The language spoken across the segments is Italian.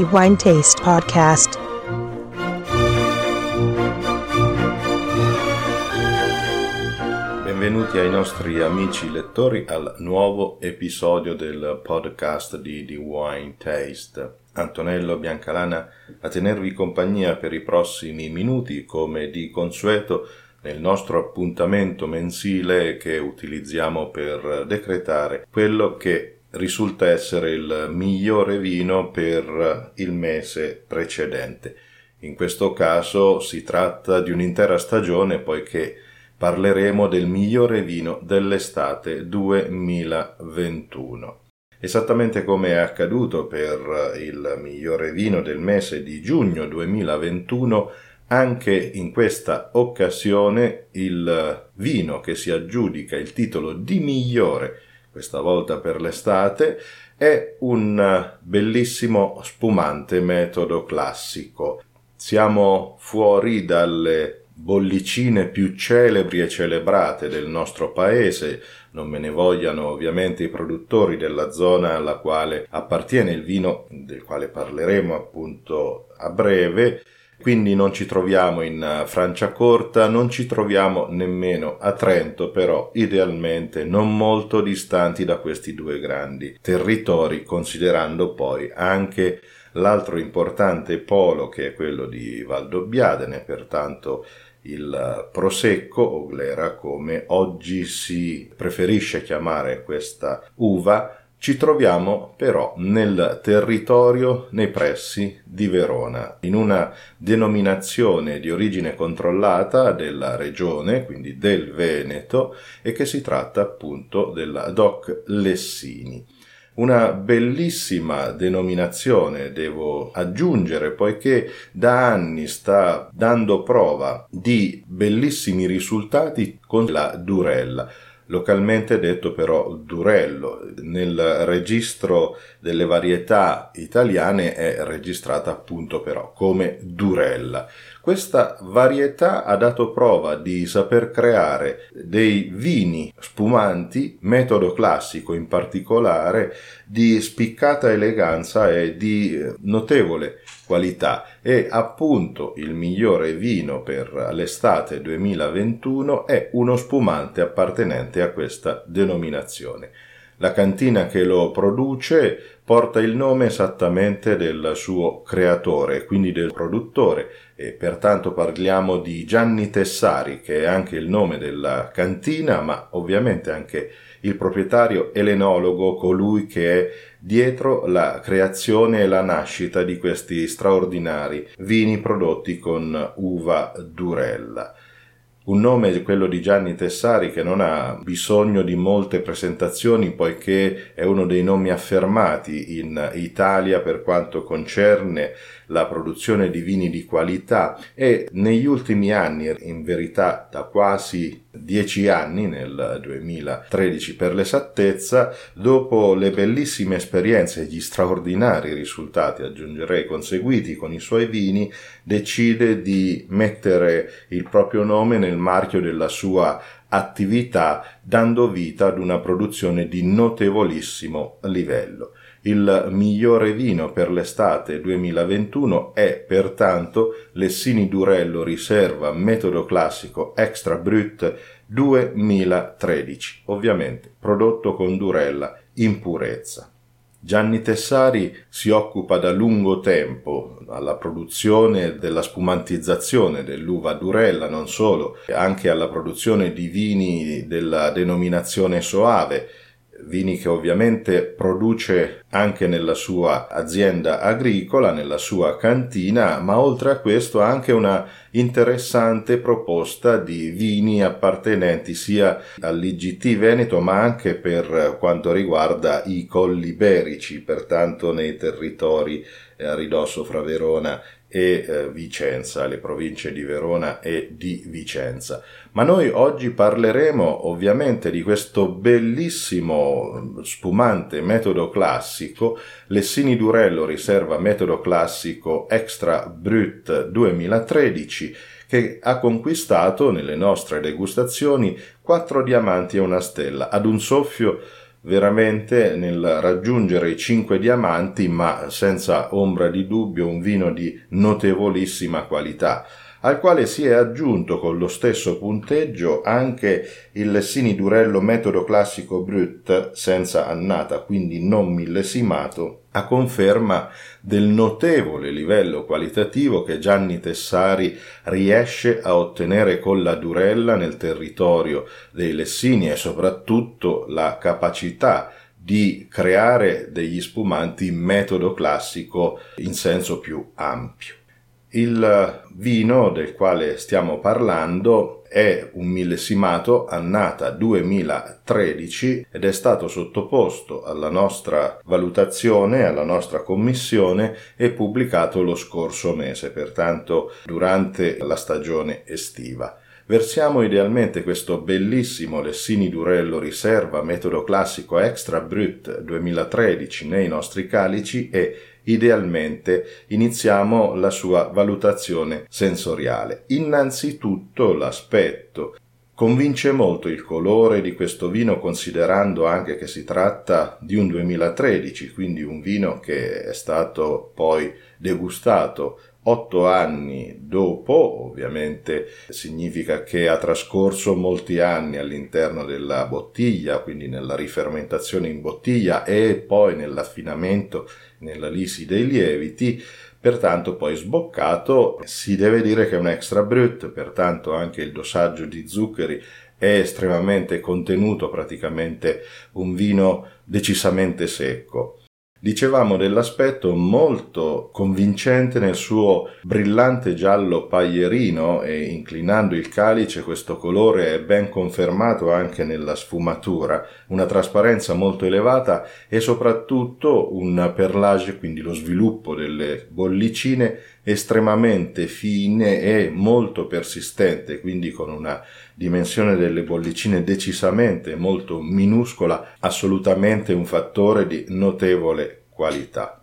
the Wine Taste Podcast. Benvenuti ai nostri amici lettori al nuovo episodio del podcast di The Wine Taste. Antonello Biancalana a tenervi compagnia per i prossimi minuti, come di consueto, nel nostro appuntamento mensile che utilizziamo per decretare quello che risulta essere il migliore vino per il mese precedente. In questo caso si tratta di un'intera stagione poiché parleremo del migliore vino dell'estate 2021. Esattamente come è accaduto per il migliore vino del mese di giugno 2021, anche in questa occasione il vino che si aggiudica il titolo di migliore questa volta per l'estate, è un bellissimo spumante metodo classico. Siamo fuori dalle bollicine più celebri e celebrate del nostro paese, non me ne vogliano ovviamente i produttori della zona alla quale appartiene il vino, del quale parleremo appunto a breve, quindi non ci troviamo in eh, Franciacorta, non ci troviamo nemmeno a Trento, però idealmente non molto distanti da questi due grandi territori, considerando poi anche l'altro importante polo che è quello di Valdobbiadene, pertanto il eh, prosecco o glera come oggi si preferisce chiamare questa uva ci troviamo però nel territorio nei pressi di Verona, in una denominazione di origine controllata della regione, quindi del Veneto, e che si tratta appunto della DOC Lessini. Una bellissima denominazione, devo aggiungere, poiché da anni sta dando prova di bellissimi risultati con la Durella localmente detto però Durello. Nel registro delle varietà italiane è registrata appunto però come Durella. Questa varietà ha dato prova di saper creare dei vini spumanti, metodo classico in particolare, di spiccata eleganza e di notevole qualità e appunto il migliore vino per l'estate 2021 è uno spumante appartenente a questa denominazione. La cantina che lo produce porta il nome esattamente del suo creatore, quindi del produttore, e pertanto parliamo di Gianni Tessari, che è anche il nome della cantina, ma ovviamente anche il proprietario elenologo, colui che è dietro la creazione e la nascita di questi straordinari vini prodotti con uva durella. Un nome, quello di Gianni Tessari, che non ha bisogno di molte presentazioni poiché è uno dei nomi affermati in Italia per quanto concerne la produzione di vini di qualità. E negli ultimi anni, in verità da quasi dieci anni, nel 2013 per l'esattezza, dopo le bellissime esperienze e gli straordinari risultati, aggiungerei, conseguiti con i suoi vini, decide di mettere il proprio nome nel marchio della sua attività, dando vita ad una produzione di notevolissimo livello. Il migliore vino per l'estate 2021 è pertanto Lessini Durello Riserva Metodo Classico Extra Brut 2013, ovviamente prodotto con Durella in purezza. Gianni Tessari si occupa da lungo tempo alla produzione della spumantizzazione dell'uva durella, non solo, anche alla produzione di vini della denominazione soave, vini che ovviamente produce anche nella sua azienda agricola, nella sua cantina, ma oltre a questo anche una interessante proposta di vini appartenenti sia all'IGT Veneto ma anche per quanto riguarda i colli iberici, pertanto nei territori a ridosso fra Verona e eh, Vicenza, le province di Verona e di Vicenza. Ma noi oggi parleremo ovviamente di questo bellissimo spumante metodo classico, Lessini Durello riserva metodo classico Extra Brut 2013, che ha conquistato nelle nostre degustazioni quattro diamanti e una stella ad un soffio veramente nel raggiungere i cinque diamanti, ma senza ombra di dubbio un vino di notevolissima qualità al quale si è aggiunto con lo stesso punteggio anche il Lessini Durello metodo classico Brut senza annata, quindi non millesimato, a conferma del notevole livello qualitativo che Gianni Tessari riesce a ottenere con la Durella nel territorio dei Lessini e soprattutto la capacità di creare degli spumanti in metodo classico in senso più ampio. Il vino del quale stiamo parlando è un millesimato annata 2013 ed è stato sottoposto alla nostra valutazione, alla nostra commissione e pubblicato lo scorso mese, pertanto durante la stagione estiva. Versiamo idealmente questo bellissimo Lessini Durello Riserva metodo classico Extra Brut 2013 nei nostri calici e idealmente iniziamo la sua valutazione sensoriale. Innanzitutto l'aspetto. Convince molto il colore di questo vino considerando anche che si tratta di un 2013, quindi un vino che è stato poi degustato Otto anni dopo, ovviamente significa che ha trascorso molti anni all'interno della bottiglia, quindi nella rifermentazione in bottiglia e poi nell'affinamento, nella lisi dei lieviti, pertanto poi sboccato si deve dire che è un extra brut, pertanto anche il dosaggio di zuccheri è estremamente contenuto, praticamente un vino decisamente secco. Dicevamo dell'aspetto molto convincente nel suo brillante giallo paglierino e inclinando il calice questo colore è ben confermato anche nella sfumatura, una trasparenza molto elevata e soprattutto un perlage, quindi lo sviluppo delle bollicine estremamente fine e molto persistente, quindi con una dimensione delle bollicine decisamente molto minuscola, assolutamente un fattore di notevole qualità.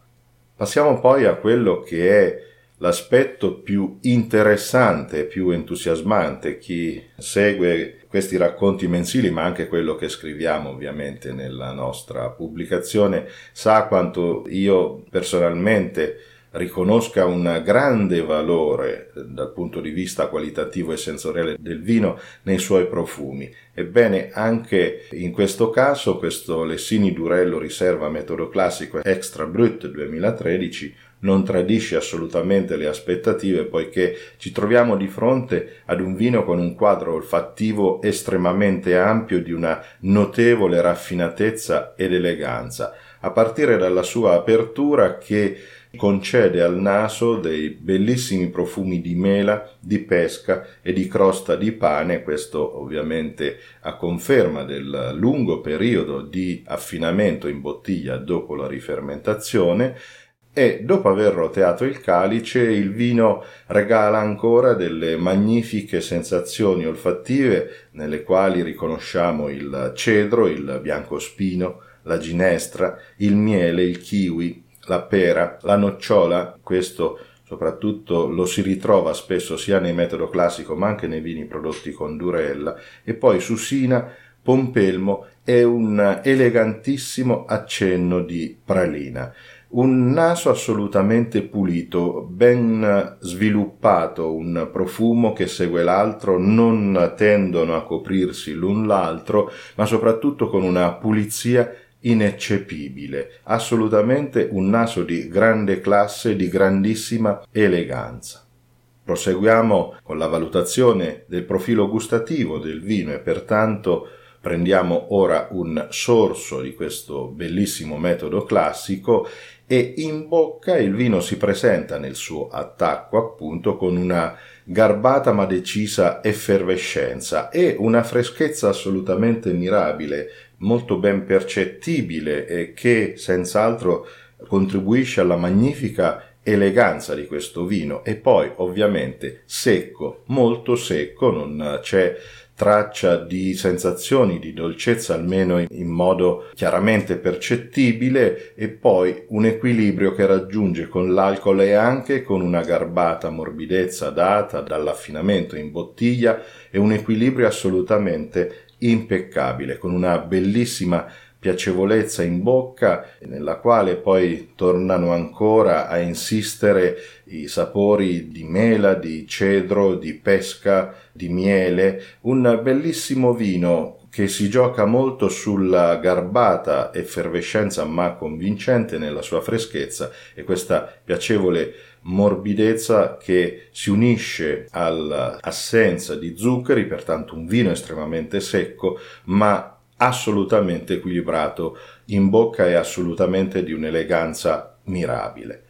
Passiamo poi a quello che è l'aspetto più interessante, più entusiasmante. Chi segue questi racconti mensili, ma anche quello che scriviamo ovviamente nella nostra pubblicazione, sa quanto io personalmente riconosca un grande valore eh, dal punto di vista qualitativo e sensoriale del vino nei suoi profumi. Ebbene, anche in questo caso, questo Lessini Durello Riserva Metodo Classico Extra Brut 2013 non tradisce assolutamente le aspettative poiché ci troviamo di fronte ad un vino con un quadro olfattivo estremamente ampio di una notevole raffinatezza ed eleganza, a partire dalla sua apertura che concede al naso dei bellissimi profumi di mela, di pesca e di crosta di pane, questo ovviamente a conferma del lungo periodo di affinamento in bottiglia dopo la rifermentazione, e dopo aver roteato il calice il vino regala ancora delle magnifiche sensazioni olfattive nelle quali riconosciamo il cedro, il biancospino, la ginestra, il miele, il kiwi, la pera, la nocciola, questo soprattutto lo si ritrova spesso sia nel metodo classico ma anche nei vini prodotti con durella, e poi susina, pompelmo e un elegantissimo accenno di pralina. Un naso assolutamente pulito, ben sviluppato, un profumo che segue l'altro, non tendono a coprirsi l'un l'altro, ma soprattutto con una pulizia ineccepibile, assolutamente un naso di grande classe, di grandissima eleganza. Proseguiamo con la valutazione del profilo gustativo del vino e pertanto prendiamo ora un sorso di questo bellissimo metodo classico e in bocca il vino si presenta nel suo attacco appunto con una garbata ma decisa effervescenza e una freschezza assolutamente mirabile, molto ben percettibile e che senz'altro contribuisce alla magnifica eleganza di questo vino. E poi ovviamente secco, molto secco, non c'è traccia di sensazioni di dolcezza almeno in modo chiaramente percettibile e poi un equilibrio che raggiunge con l'alcol e anche con una garbata morbidezza data dall'affinamento in bottiglia e un equilibrio assolutamente impeccabile con una bellissima piacevolezza in bocca, nella quale poi tornano ancora a insistere i sapori di mela, di cedro, di pesca, di miele, un bellissimo vino che si gioca molto sulla garbata effervescenza ma convincente nella sua freschezza e questa piacevole morbidezza che si unisce all'assenza di zuccheri, pertanto un vino estremamente secco, ma assolutamente equilibrato in bocca e assolutamente di un'eleganza mirabile.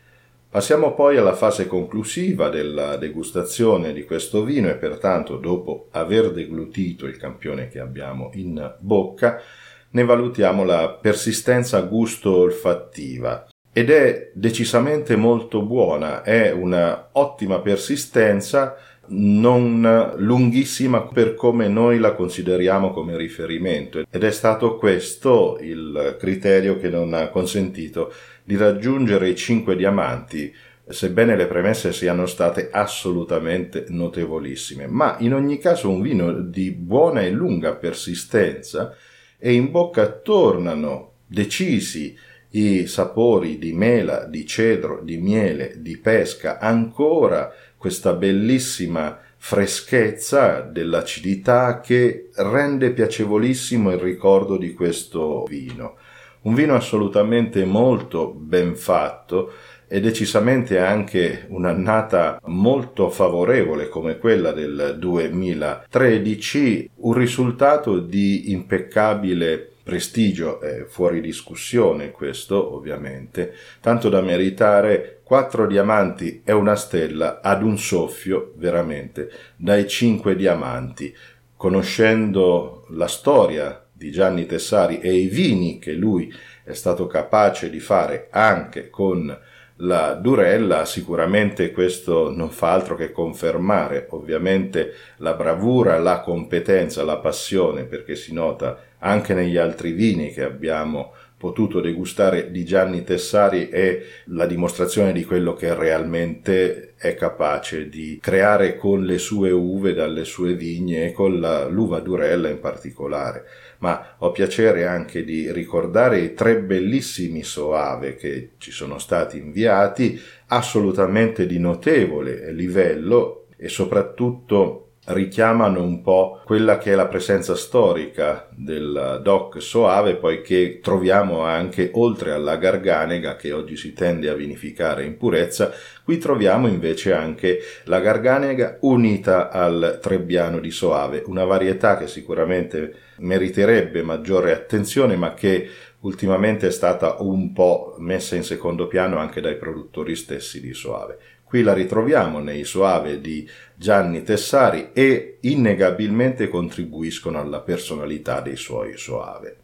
Passiamo poi alla fase conclusiva della degustazione di questo vino e pertanto dopo aver deglutito il campione che abbiamo in bocca ne valutiamo la persistenza gusto-olfattiva ed è decisamente molto buona, è una ottima persistenza non lunghissima per come noi la consideriamo come riferimento ed è stato questo il criterio che non ha consentito di raggiungere i cinque diamanti, sebbene le premesse siano state assolutamente notevolissime. Ma in ogni caso un vino di buona e lunga persistenza e in bocca tornano decisi i sapori di mela, di cedro, di miele, di pesca, ancora questa bellissima freschezza dell'acidità che rende piacevolissimo il ricordo di questo vino. Un vino assolutamente molto ben fatto e decisamente anche un'annata molto favorevole come quella del 2013, un risultato di impeccabile prestigio, è fuori discussione questo ovviamente, tanto da meritare quattro diamanti e una stella ad un soffio veramente dai cinque diamanti. Conoscendo la storia di Gianni Tessari e i vini che lui è stato capace di fare anche con la Durella, sicuramente questo non fa altro che confermare ovviamente la bravura, la competenza, la passione, perché si nota anche negli altri vini che abbiamo potuto degustare di Gianni Tessari è la dimostrazione di quello che realmente è capace di creare con le sue uve dalle sue vigne e con la, l'uva Durella in particolare. Ma ho piacere anche di ricordare i tre bellissimi soave che ci sono stati inviati, assolutamente di notevole livello e soprattutto richiamano un po' quella che è la presenza storica del DOC Soave, poiché troviamo anche, oltre alla garganega che oggi si tende a vinificare in purezza, qui troviamo invece anche la garganega unita al trebbiano di Soave, una varietà che sicuramente meriterebbe maggiore attenzione, ma che ultimamente è stata un po' messa in secondo piano anche dai produttori stessi di Soave. Qui la ritroviamo nei Soave di Gianni Tessari e innegabilmente contribuiscono alla personalità dei suoi Soave.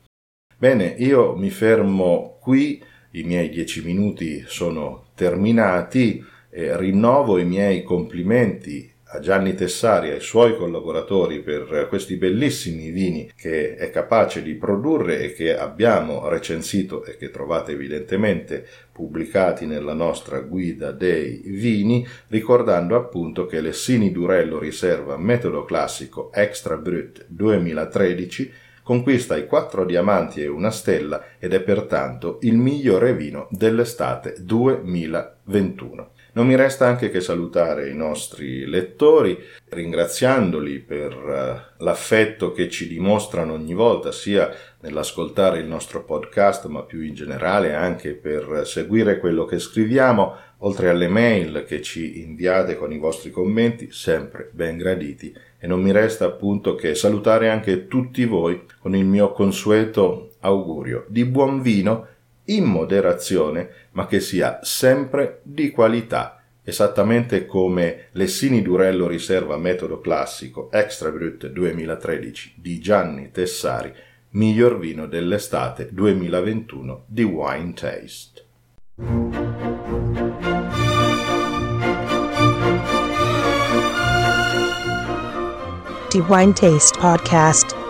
Bene, io mi fermo qui, i miei dieci minuti sono terminati, e rinnovo i miei complimenti a Gianni Tessari e ai suoi collaboratori per questi bellissimi vini che è capace di produrre e che abbiamo recensito e che trovate evidentemente pubblicati nella nostra guida dei vini, ricordando appunto che Lessini Durello riserva metodo classico Extra Brut 2013 conquista i quattro diamanti e una stella ed è pertanto il migliore vino dell'estate 2021. Non mi resta anche che salutare i nostri lettori, ringraziandoli per uh, l'affetto che ci dimostrano ogni volta, sia nell'ascoltare il nostro podcast, ma più in generale anche per seguire quello che scriviamo, oltre alle mail che ci inviate con i vostri commenti, sempre ben graditi. E non mi resta appunto che salutare anche tutti voi con il mio consueto augurio di buon vino in moderazione, ma che sia sempre di qualità, esattamente come Lessini Durello riserva metodo classico Extra Brut 2013 di Gianni Tessari, miglior vino dell'estate 2021 di Wine Taste. Die Wine Taste Podcast